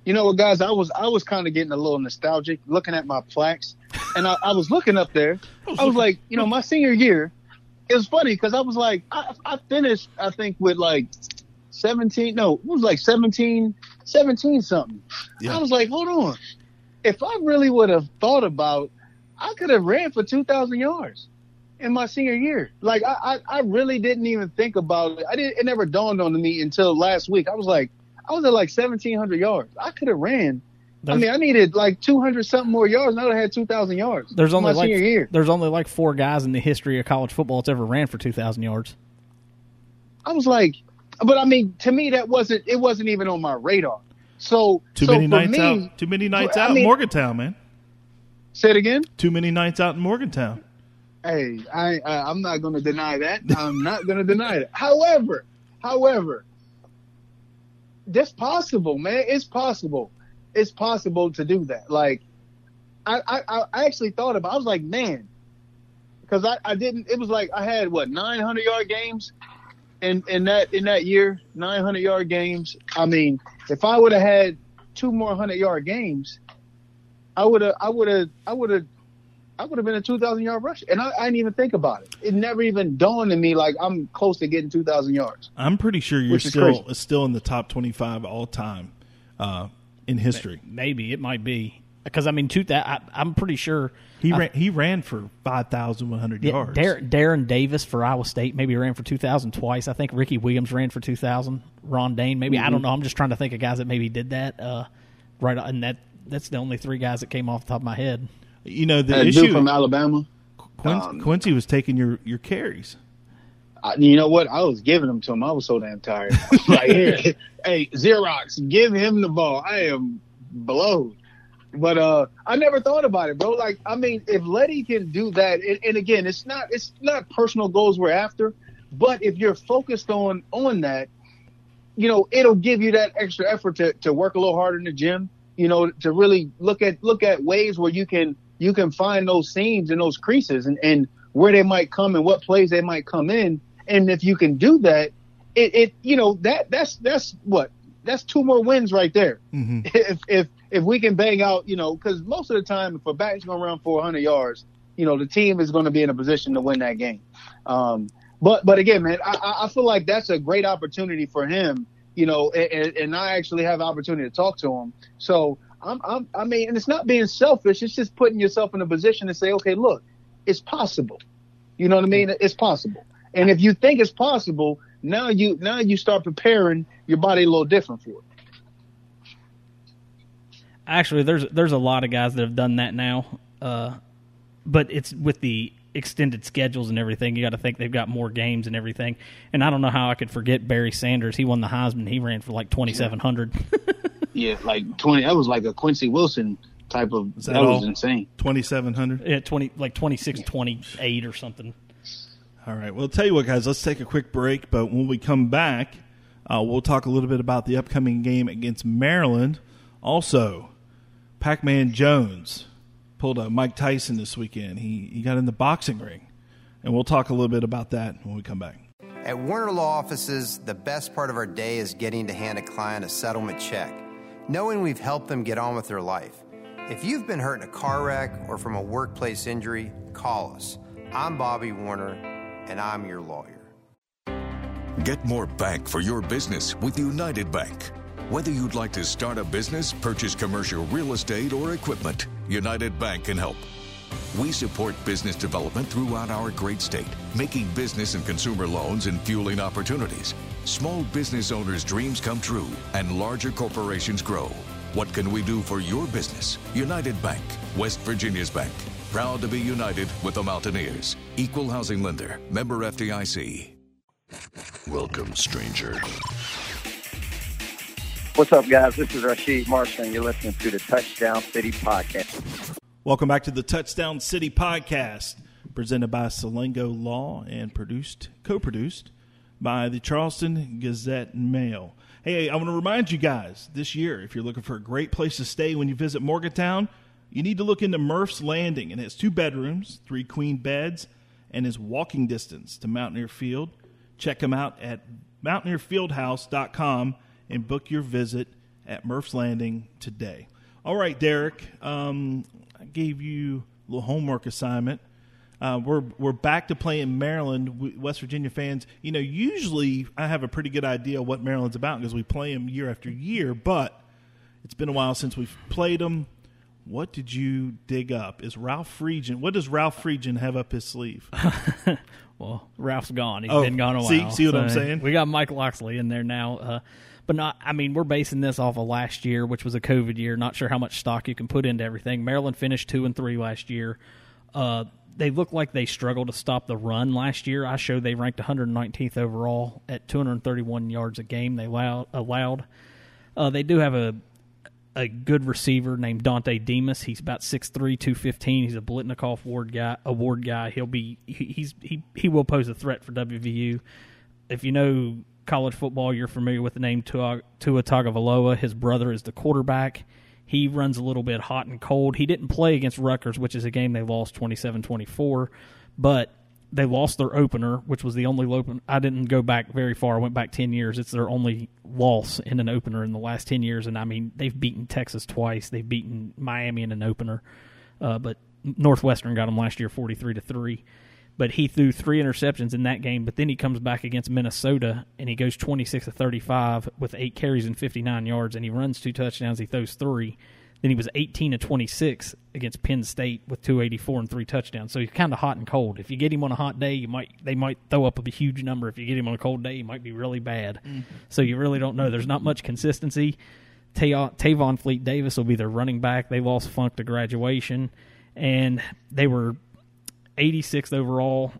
You know what, guys? I was I was kind of getting a little nostalgic looking at my plaques, and I, I was looking up there. I was like, you know, my senior year. It was funny because I was like, I, I finished, I think, with like 17. No, it was like 17, 17 something. Yeah. I was like, hold on. If I really would have thought about, I could have ran for 2,000 yards in my senior year. Like I, I, I really didn't even think about it. I didn't. It never dawned on me until last week. I was like, I was at like 1,700 yards. I could have ran. I mean, I needed like 200 something more yards. and I would have had 2,000 yards. There's only like year. there's only like four guys in the history of college football that's ever ran for two thousand yards. I was like, but I mean, to me, that wasn't. It wasn't even on my radar. So Too so many for nights me, out. Too many nights I out in Morgantown, man. Say it again. Too many nights out in Morgantown. Hey, I, I I'm not going to deny that. I'm not going to deny it. However, however, that's possible, man. It's possible. It's possible to do that. Like, I I, I actually thought about. I was like, man, because I, I didn't. It was like I had what 900 yard games, in in that in that year, 900 yard games. I mean, if I would have had two more hundred yard games, I would have I would have I would have I would have been a 2,000 yard rush. And I, I didn't even think about it. It never even dawned on me like I'm close to getting 2,000 yards. I'm pretty sure you're still crazy. still in the top 25 all time uh, in history. Maybe it might be because I mean, two that I, I'm pretty sure He I- ran he ran for 5,100 Yeah, yards. Dar- Darren Davis for Iowa State maybe ran for 2,000 twice. I think Ricky Williams ran for 2,000. Ron Dayne maybe. I don't know. I'm just trying to think of guys that maybe did that. Uh, right, and that that's the only three guys that came off the top of my head. You know the That issue from Alabama. Quin- um, Quincy was taking your your carries. I, you know what? I was giving them to him. I was so damn tired. like, here, hey, Xerox, give him the ball. I am blown. But uh, I never thought about it, bro. Like, I mean, if Leddie can do that, and, and again, it's not it's not personal goals we're after, but if you're focused on on that, you know, it'll give you that extra effort to, to work a little harder in the gym. You know, to really look at look at ways where you can you can find those seams and those creases and, and where they might come and what plays they might come in. And if you can do that, it, it you know that that's that's what that's two more wins right there. If if if we can bang out, you know, because most of the time if a back's going to run 400 yards, you know, the team is going to be in a position to win that game. Um, but but again, man, I- I, feel like that's a great opportunity for him. You know, and, and I actually have opportunity to talk to him. So I'm, I'm I mean, and it's not being selfish. It's just putting yourself in a position to say, okay, look, it's possible. You know what I mean? It's possible. And if you think it's possible, now you now you start preparing your body a little different for it. Actually, there's there's a lot of guys that have done that now, uh, but it's with the extended schedules and everything. You got to think they've got more games and everything. And I don't know how I could forget Barry Sanders. He won the Heisman. He ran for like 2,700. Yeah, like twenty. That was like a Quincy Wilson type of. Is that, that was insane. 2700. yeah, 20 like 26, 28 or something. All right. Well, tell you what, guys. Let's take a quick break. But when we come back, uh, we'll talk a little bit about the upcoming game against Maryland. Also, Pac-Man Jones pulled a Mike Tyson this weekend. He he got in the boxing ring, and we'll talk a little bit about that when we come back. At Warner Law Offices, the best part of our day is getting to hand a client a settlement check, knowing we've helped them get on with their life. If you've been hurt in a car wreck or from a workplace injury, call us. I'm Bobby Warner, and I'm your lawyer. Get more bank for your business with United Bank. Whether you'd like to start a business, purchase commercial real estate, or equipment, United Bank can help. We support business development throughout our great state, making business and consumer loans and fueling opportunities. Small business owners' dreams come true and larger corporations grow. What can we do for your business? United Bank, West Virginia's bank. Proud to be united with the Mountaineers. Equal housing lender, member FDIC. Welcome, stranger. What's up, guys? This is Rasheed Marshall, and you're listening to the Touchdown City Podcast. Welcome back to the Touchdown City Podcast, presented by Salango Law and produced, co-produced by the Charleston Gazette Mail. Hey, I want to remind you guys this year, if you're looking for a great place to stay when you visit Morgantown, you need to look into Murph's Landing. It has two bedrooms, three queen beds, and is walking distance to Mountaineer Field. Check them out at mountaineerfieldhouse.com and book your visit at Murph's Landing today. All right, Derek, um, I gave you a little homework assignment. Uh, we're we're back to playing Maryland. West Virginia fans, you know, usually I have a pretty good idea what Maryland's about because we play them year after year. But it's been a while since we've played them. What did you dig up? Is Ralph Friedgen? What does Ralph Friedgen have up his sleeve? Well, Ralph's gone. He's Oh, been gone a while. see- see what I'm saying? We got Mike Locksley in there now. Uh, but not, I mean, we're basing this off of last year, which was a COVID year. Not sure how much stock you can put into everything. Maryland finished two and three last year. Uh, they look like they struggled to stop the run last year. I showed they ranked 119th overall at 231 yards a game. They allowed. allowed. Uh, they do have a a good receiver named Dontay Demus. He's about 6'3", 215. He's a Biletnikoff award guy. Award guy. He'll be he, he's he he will pose a threat for WVU. If you know college football, you're familiar with the name Tua, Tua Tagovailoa. His brother is the quarterback. He runs a little bit hot and cold. He didn't play against Rutgers, which is a game they lost 27-24, but they lost their opener, which was the only open. I didn't go back very far. I went back ten years. It's their only loss in an opener in the last ten years, and I mean they've beaten Texas twice. They've beaten Miami in an opener, uh, but Northwestern got them last year, forty three to three. But he threw three interceptions in that game. But then he comes back against Minnesota and he goes twenty six to thirty five with eight carries and fifty nine yards, and he runs two touchdowns. He throws three. Then he was 18 to 26 against Penn State with 284 and three touchdowns. So he's kind of hot and cold. If you get him on a hot day, you might they might throw up a huge number. If you get him on a cold day, he might be really bad. So you really don't know. There's not much consistency. Ta- Tayon Fleet-Davis will be their running back. They lost Funk to graduation, and they were 86th overall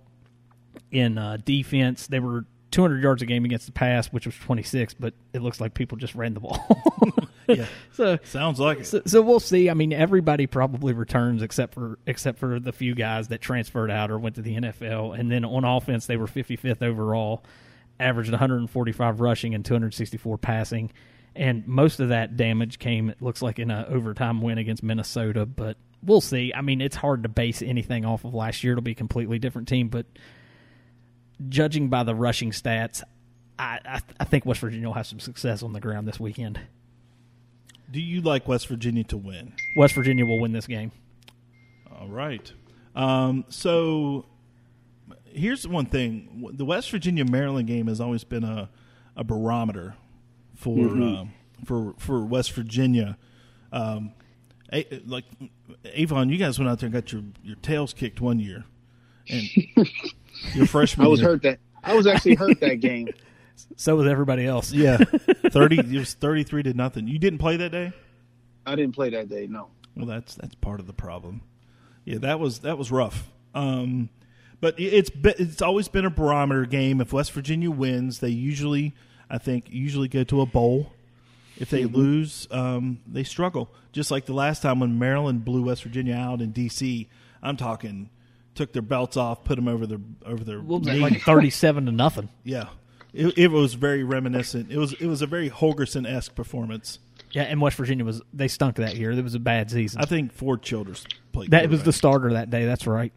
in uh, defense. They were 200 yards a game against the pass, which was 26, but it looks like people just ran the ball. yeah, so sounds like it. so, so we'll see. I mean, everybody probably returns except for except for the few guys that transferred out or went to the NFL. And then on offense, they were 55th overall, averaged 145 rushing and 264 passing. And most of that damage came, it looks like, in an overtime win against Minnesota. But we'll see. I mean, it's hard to base anything off of last year. It'll be a completely different team. But judging by the rushing stats, I, I, I think West Virginia will have some success on the ground this weekend. Do you like West Virginia to win? West Virginia will win this game. All right. Um, so here's one thing: the West Virginia Maryland game has always been a, a barometer for Mhm. um, for for West Virginia. Um, A- like Avon, you guys went out there and got your, your tails kicked one year, and your freshman. I was year- hurt that I was actually hurt that game. So was everybody else. Yeah, thirty. It was thirty three to nothing. You didn't play that day. I didn't play that day. No. Well, that's that's part of the problem. Yeah, that was that was rough. Um, but it- it's be- it's always been a barometer game. If West Virginia wins, they usually, I think, usually go to a bowl. If they Mhm. lose, um, they struggle. Just like the last time when Maryland blew West Virginia out in D.C. I'm talking, took their belts off, put them over their over their What was knee. like 37 to nothing? Yeah, it, it was very reminiscent. It was it was a very Holgorsen esque performance. Yeah, and West Virginia was they stunk that year. It was a bad season. I think Ford Childress played. that was the starter that day. That's right.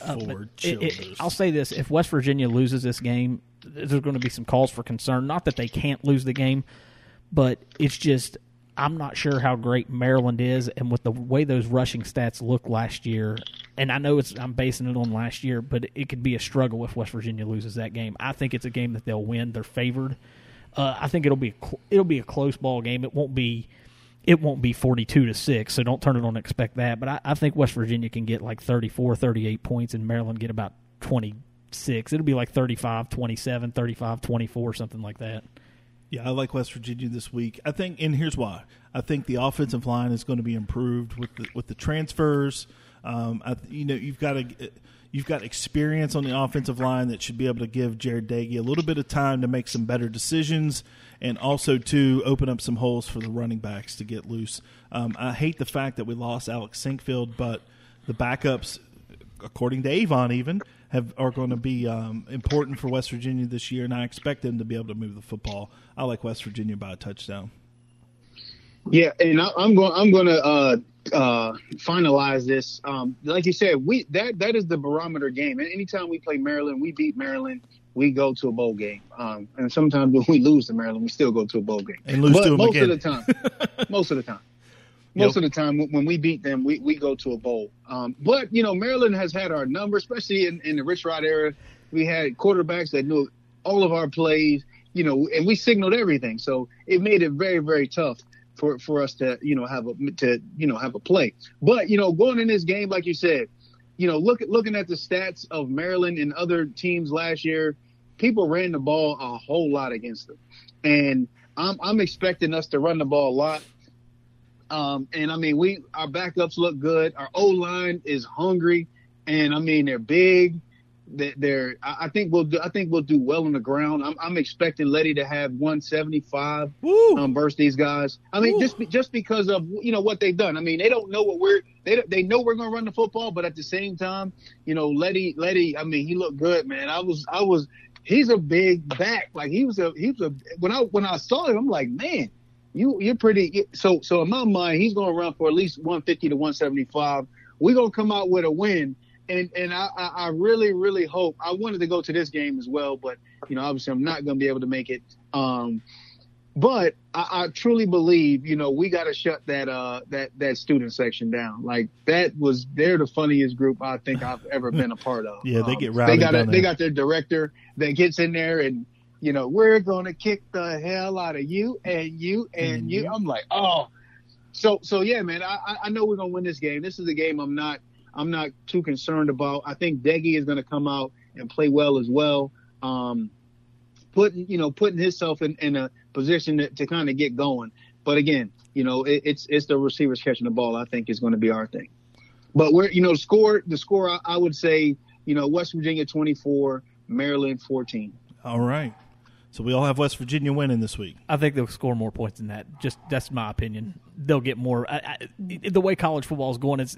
Uh, Ford it- it- Childress. I'll say this: if West Virginia loses this game, there's going to be some calls for concern. Not that they can't lose the game, but it's just I'm not sure how great Maryland is, and with the way those rushing stats look last year, and I know it's I'm basing it on last year, but it could be a struggle if West Virginia loses that game. I think it's a game that they'll win. They're favored. Uh, I think it'll be a it'll be a close ball game. It won't be it won't be 42 to 6 so don't turn it on and expect that but I, I think west virginia can get like 34 38 points and maryland get about 26 it'll be like 35 27 35 24 something like that Yeah, I like West Virginia this week. I think, and here's why. I think the offensive line is going to be improved with the with the transfers. Um, I, you know, you've got a you've got experience on the offensive line that should be able to give Jarret Doege a little bit of time to make some better decisions, and also to open up some holes for the running backs to get loose. Um, I hate the fact that we lost Alex Sinkfield, but the backups, according to Avon, even have are going to be um, important for West Virginia this year, and I expect them to be able to move the football. I like West Virginia by a touchdown. Yeah, and I, I'm going. I'm going to uh, uh, finalize this. Um, like you said, we that that is the barometer game. And anytime we play Maryland, we beat Maryland. We go to a bowl game, um, and sometimes when we lose to Maryland, we still go to a bowl game. And lose but to 'em most again. of the time. most of the time. Most of the time, when- when we beat them, we, we go to a bowl. Um, but you know, Maryland has had our number, especially in, in the Rich Rod era. We had quarterbacks that knew all of our plays, you know, and we signaled everything. So it made it very, very tough for, for us to, you know, have a to you know have a play. But you know, going in this game, like you said, you know, look looking at the stats of Maryland and other teams last year, people ran the ball a whole lot against them, and I'm I'm expecting us to run the ball a lot. Um, and I mean, we our backups look good. Our O line is hungry, and I mean they're big. They- They're I think we'll do I think we'll do well on the ground. I'm, I'm expecting Leddie to have 175 um, versus these guys. I mean, just be- just because of you know what they've done. I mean, they don't know what we're they they know we're going to run the football, but at the same time, you know, Leddie Leddie. I mean, he looked good, man. I was I was he's a big back. Like he was a he was a when I when I saw him, I'm like, man, you you're pretty. So so in my mind, he's going to run for at least 150 to 175. We're going to come out with a win. And and I, I really really hope I wanted to go to this game as well, but you know obviously I'm not going to be able to make it. Um, but I, I truly believe you know we got to shut that uh that that student section down. Like that was they're the funniest group I think I've ever been a part of. Yeah, they Um, get rowdy They got a, they got their director that gets in there and you know we're going to kick the hell out of you and you and you. I'm like oh. So so yeah, man. I I- I know we're gonna win this game. This is a game I'm not I'm not too concerned about. I think Doege is gonna come out and play well as well. Um, putting you know putting himself in, in a position to, to kind of get going. But again, you know it, it's it's the receivers catching the ball. I think is going to be our thing. But we're you know score the score I, I would say you know West Virginia 24, Maryland 14. All right. So we all have West Virginia winning this week. I think they'll score more points than that. Just that's my opinion. They'll get more. I, I, the way college football is going, it's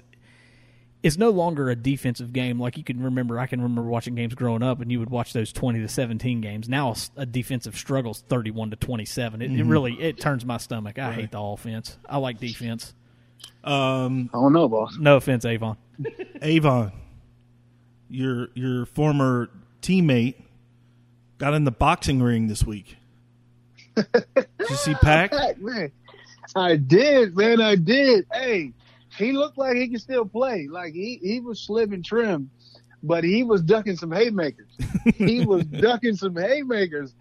it's no longer a defensive game like you can remember. I can remember watching games growing up, and you would watch those twenty to seventeen games. Now a defensive struggles thirty one to twenty seven. It, it Mhm. really it turns my stomach. I Right. hate the offense. I like defense. Um, I don't know, boss. No offense, Avon. Avon, your your former teammate got in the boxing ring this week. Did you see Pack? man, I did, man. I did. Hey, he looked like he could still play. Like he he was slim and trim, but he was ducking some haymakers. he was ducking some haymakers.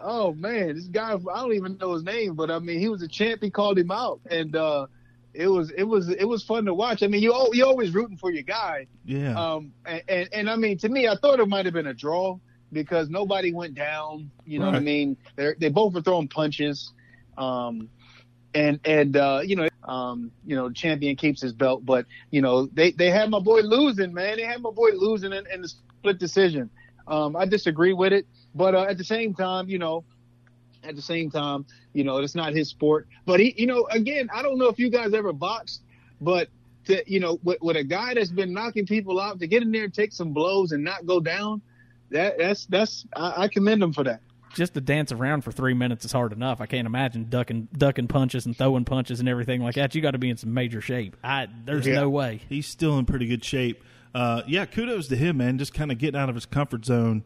Oh man, this guy I don't even know his name, but I mean he was a champ. He called him out, and uh, it was it was it was fun to watch. I mean you you always rooting for your guy. Yeah. Um, and, and, and I mean, to me, I thought it might have been a draw because nobody went down. You know what I mean? They they both were throwing punches. Um, and and uh, you know, um, you know, champion keeps his belt, but you know, they they had my boy losing, man. They had my boy losing in, in the split decision. Um, I disagree with it, but uh, at the same time, you know, at the same time, you know, it's not his sport. But he, you know, again, I don't know if you guys ever boxed, but to, you know, with, with a guy that's been knocking people out to get in there and take some blows and not go down, that that's that's I, I commend him for that. Just to dance around for three minutes is hard enough. I can't imagine ducking ducking punches and throwing punches and everything like that. You got to be in some major shape. I there's Yeah. no way. He's still in pretty good shape. Uh, yeah, kudos to him, man. Just kind of getting out of his comfort zone.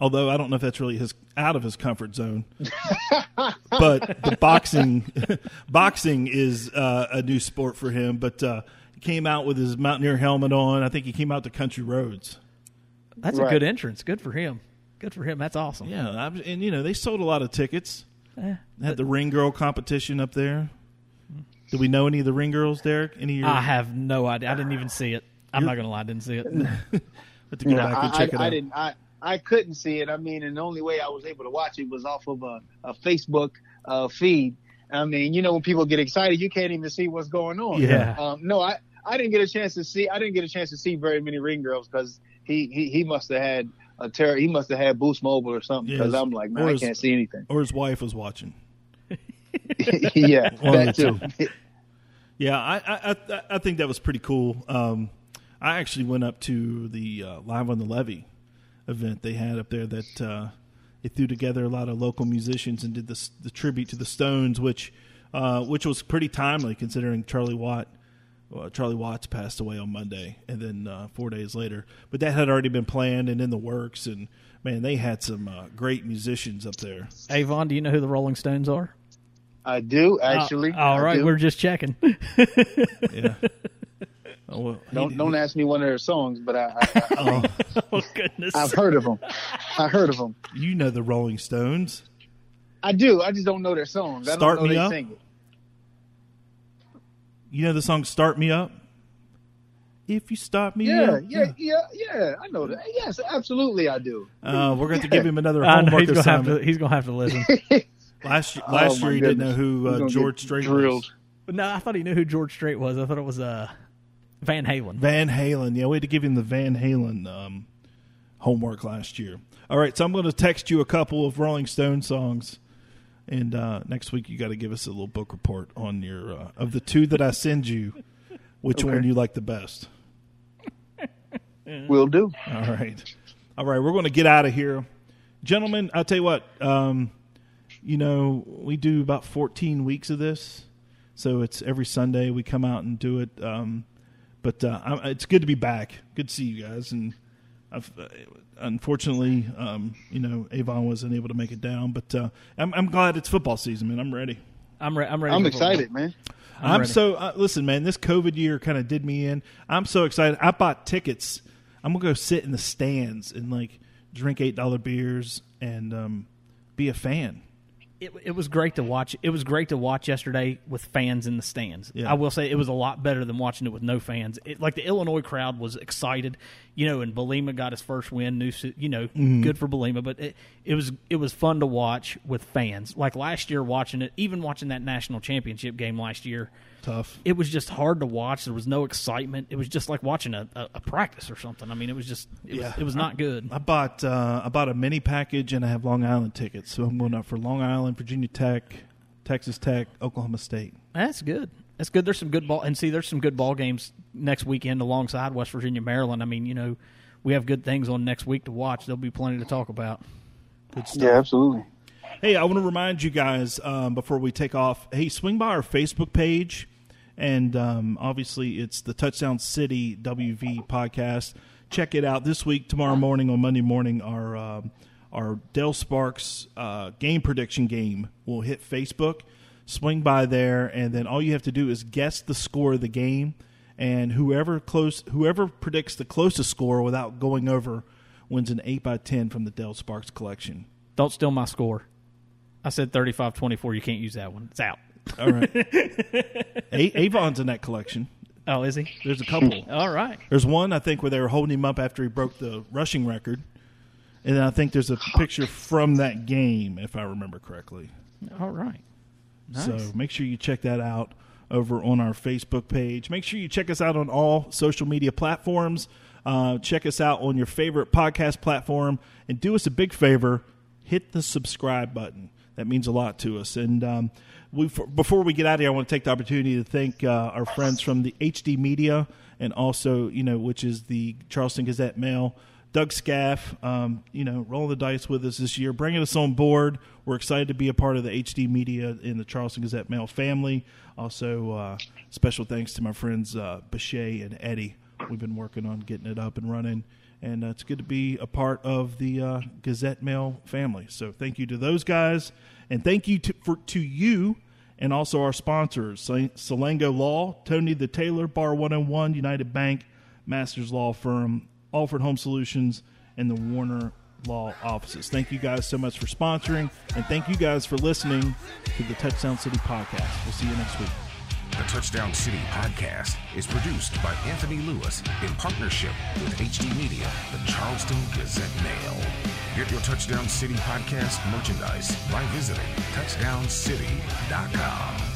Although I don't know if that's really his out of his comfort zone. but the boxing, boxing is uh, a new sport for him. But uh, he came out with his mountaineer helmet on. I think he came out to country roads. That's a good entrance. Good for him. Good for him. That's awesome. Yeah, I was- and you know they sold a lot of tickets. Eh, They had the ring girl competition up there. Do we know any of the ring girls, Derek? Any? Of your, I have no idea. I didn't even see it. I'm not gonna lie, I didn't see it. Have to go No, back and I, check I, it I out. didn't. I I couldn't see it. I mean, and the only way I was able to watch it was off of a, a Facebook uh, feed. I mean, you know, when people get excited, you can't even see what's going on. Yeah. Um, no, I I didn't get a chance to see. I didn't get a chance to see very many ring girls because he, he he must have had a terror. He must have had Boost Mobile or something. Because Yes. I'm like, man, I his- can't see anything. Or his wife was watching. yeah, that too. Yeah, I, I I I think that was pretty cool. Um, I actually went up to the uh, Live on the Levee event they had up there that uh, they threw together a lot of local musicians and did this the tribute to the Stones, which uh, which was pretty timely considering Charlie Watt. Uh, Charlie Watts passed away on Monday, and then uh, four days later. But that had already been planned and in the works. And man, they had some uh, great musicians up there. Avon, do you know who the Rolling Stones are? I do actually. Uh, all I right, do. we're just checking. yeah. Oh, well, Don't don't ask me one of their songs, but I, I, oh. oh goodness! I've heard of them. I heard of them. You know the Rolling Stones. I do. I just don't know their songs. I Start don't know Me they Up? sing it. You know the song "Start Me Up." If you start me Yeah, up, yeah, yeah, yeah. I know that. Yes, absolutely, I do. Uh, we're going to give him another homework he's gonna have to. He's gonna have to listen. last year, Oh, last my year he didn't know who uh, George get Strait drilled. was. No, I thought he knew who George Strait was. I thought it was uh, Van Halen. Van Halen. Yeah, we had to give him the Van Halen um, homework last year. All right, so I'm going to text you a couple of Rolling Stone songs, and uh, next week you got to give us a little book report on your uh, of the two that I send you, which Okay. one you like the best. Will do. All right. All right, we're going to get out of here. Gentlemen, I'll tell you what, um, you know, we do about 14 weeks of this. So it's every Sunday we come out and do it. Um, but uh, it's good to be back. Good to see you guys. And I've, uh, unfortunately, um, you know, Avon wasn't able to make it down. But uh, I'm, I'm glad it's football season, man. I'm ready. I'm, re- I'm ready. I'm for football. excited, man. I'm I'm, so uh, listen, man. This COVID year kind of did me in. I'm so excited. I bought tickets. I'm gonna go sit in the stands and like drink eight dollar beers and um, be a fan. It, it was great to watch. It was great to watch yesterday with fans in the stands. Yeah. I will say it was a lot better than watching it with no fans. It, like the Illinois crowd was excited, you know, and Bielema got his first win. New, you know, Mhm. good for Bielema. But it, it was it was fun to watch with fans. Like last year, watching it, even watching that national championship game last year, Tough. it was just hard to watch. There was no excitement. It was just like watching a, a, a practice or something. I mean, it was just it, was, it was not good. I bought uh, I bought a mini package and I have Long Island tickets, so I'm going up for Long Island, Virginia Tech, Texas Tech, Oklahoma State. That's good. That's good. There's some good ball, and see, there's some good ball games next weekend alongside West Virginia, Maryland. I mean, you know, we have good things on next week to watch. There'll be plenty to talk about. Good stuff. Yeah, absolutely. Hey, I want to remind you guys um, before we take off. Hey, swing by our Facebook page, and um, obviously it's the Touchdown City WV podcast. Check it out this week, tomorrow morning, on Monday morning. Our um, our Dell Sparks uh, game prediction game will hit Facebook. Swing by there, and then all you have to do is guess the score of the game, and whoever close whoever predicts the closest score without going over wins an eight by ten from the Dell Sparks collection. Don't steal my score. I said 35-24. You can't use that one. It's out. All right. A- Avon's in that collection. Oh, is he? There's a couple. All right. There's one I think where they were holding him up after he broke the rushing record, and then I think there's a picture from that game, if I remember correctly. All right. Nice. So make sure you check that out over on our Facebook page. Make sure you check us out on all social media platforms. Uh, check us out on your favorite podcast platform, and do us a big favor: hit the subscribe button. That means a lot to us. And um, we, before we get out of here, I want to take the opportunity to thank uh, our friends from the HD Media and also, you know, which is the Charleston Gazette Mail. Doug Skaff, um, you know, rolling the dice with us this year, bringing us on board. We're excited to be a part of the HD Media in the Charleston Gazette Mail family. Also, uh, special thanks to my friends uh, and Eddie. We've been working on getting it up and running, and uh, it's good to be a part of the uh, Gazette Mail family. So, thank you to those guys, and thank you to, for to you and also our sponsors Sal- Salango Law, Tony the Taylor, Bar 101, United Bank, Masters Law Firm, Alfred Home Solutions, and the Warner Law offices. Thank you guys so much for sponsoring, and thank you guys for listening to the Touchdown City podcast. We'll see you next week. The Touchdown City podcast is produced by Anthony Lewis in partnership with HD Media, the Charleston Gazette Mail. Get your Touchdown City podcast merchandise by visiting touchdowncity.com.